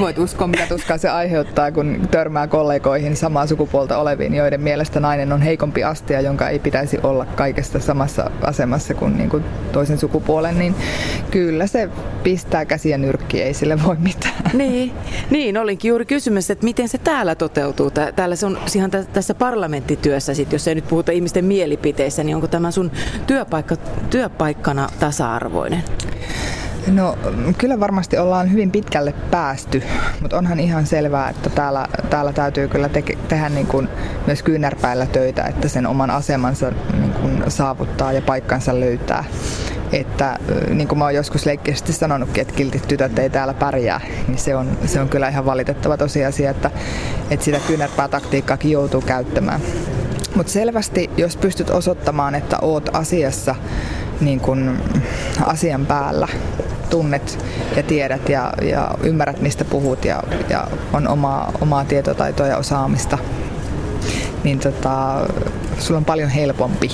Voit uskoa, mitä tuskaa se aiheuttaa, kun törmää kollegoihin samaa sukupuolta oleviin, joiden mielestä nainen on heikompi astia, jonka ei pitäisi olla kaikesta samassa asemassa kuin, niin kuin toisen sukupuolen, niin kyllä se pistää käsiä nyrkkiä, ei sille voi mitään. Niin, niin olinkin juuri kysymys, että miten se täällä toteutuu. Täällä se on ihan tässä parlamenttityössä, sit, jos ei nyt puhuta ihmisten mielipiteissä, niin onko tämä sun työpaikka, työpaikkana tasa-arvoinen? No kyllä varmasti ollaan hyvin pitkälle päästy, mutta onhan ihan selvää, että täällä, täällä täytyy kyllä te- tehdä niin kuin myös kyynärpäillä töitä, että sen oman asemansa niin kuin saavuttaa ja paikkansa löytää. Että niin kuin mä oon joskus leikkisesti sanonutkin, että kiltit tytöt ei täällä pärjää, niin se on, se on kyllä ihan valitettava tosiasia, että, että sitä kyynärpää taktiikkaakin joutuu käyttämään. Mutta selvästi, jos pystyt osoittamaan, että oot asiassa niin kun asian päällä, tunnet ja tiedät ja, ja ymmärrät, mistä puhut ja, ja on omaa, omaa tietotaitoa ja osaamista, niin tota, sulla on paljon helpompi.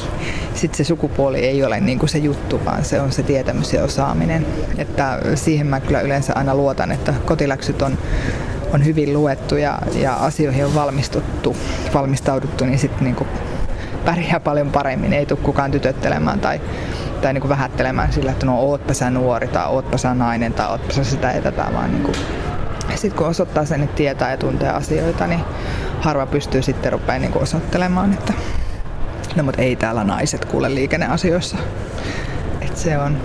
Sitten se sukupuoli ei ole niin kuin se juttu, vaan se on se tietämys ja osaaminen. Että siihen mä kyllä yleensä aina luotan, että kotiläksyt on, on hyvin luettu ja, ja asioihin on valmistuttu, valmistauduttu, niin sitten niin pärjää paljon paremmin. Ei tule kukaan tytöttelemään tai tai niin kuin vähättelemään sillä, että no ootpa sä nuori tai ootpa sä nainen tai ootpa sä sitä ja tätä, vaan niin kuin sitten kun osoittaa sen, että tietää ja tuntee asioita, niin harva pystyy sitten rupeaa niin osoittelemaan, että no mutta ei täällä naiset kuule liikenneasioissa. Että se on.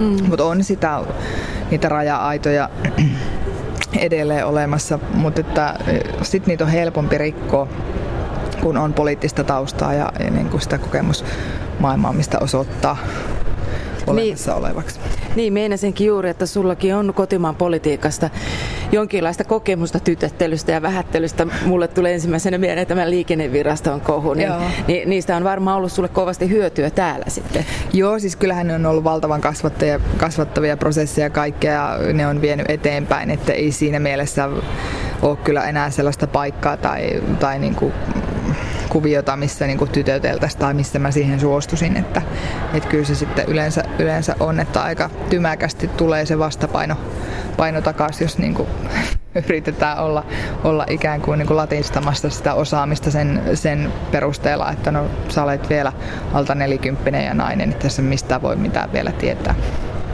Mm. Mutta on sitä, niitä raja-aitoja edelleen olemassa, mutta että sitten niitä on helpompi rikkoa, kun on poliittista taustaa ja, ja niin kuin sitä kokemus maailmaa, mistä osoittaa olemassa niin, olevaksi. Niin, meinasinkin juuri, että sullakin on kotimaan politiikasta jonkinlaista kokemusta tytöttelystä ja vähättelystä. Mulle tulee ensimmäisenä mieleen tämä liikenneviraston kohu, niin, niin niistä on varmaan ollut sulle kovasti hyötyä täällä sitten. Joo, siis kyllähän ne on ollut valtavan kasvattavia prosesseja kaikkea ja ne on vienyt eteenpäin, että ei siinä mielessä ole kyllä enää sellaista paikkaa tai, tai niin kuin kuviota, missä niin kuin tytöteltäisiin tai missä mä siihen suostusin. Että, että kyllä se sitten yleensä, yleensä on, että aika tymäkästi tulee se vastapaino paino takaisin, jos niin kuin yritetään olla, olla ikään kuin, niin kuin latinstamassa sitä osaamista sen, sen perusteella, että no sä olet vielä alta nelikymppinen ja nainen, että tässä mistään voi mitään vielä tietää.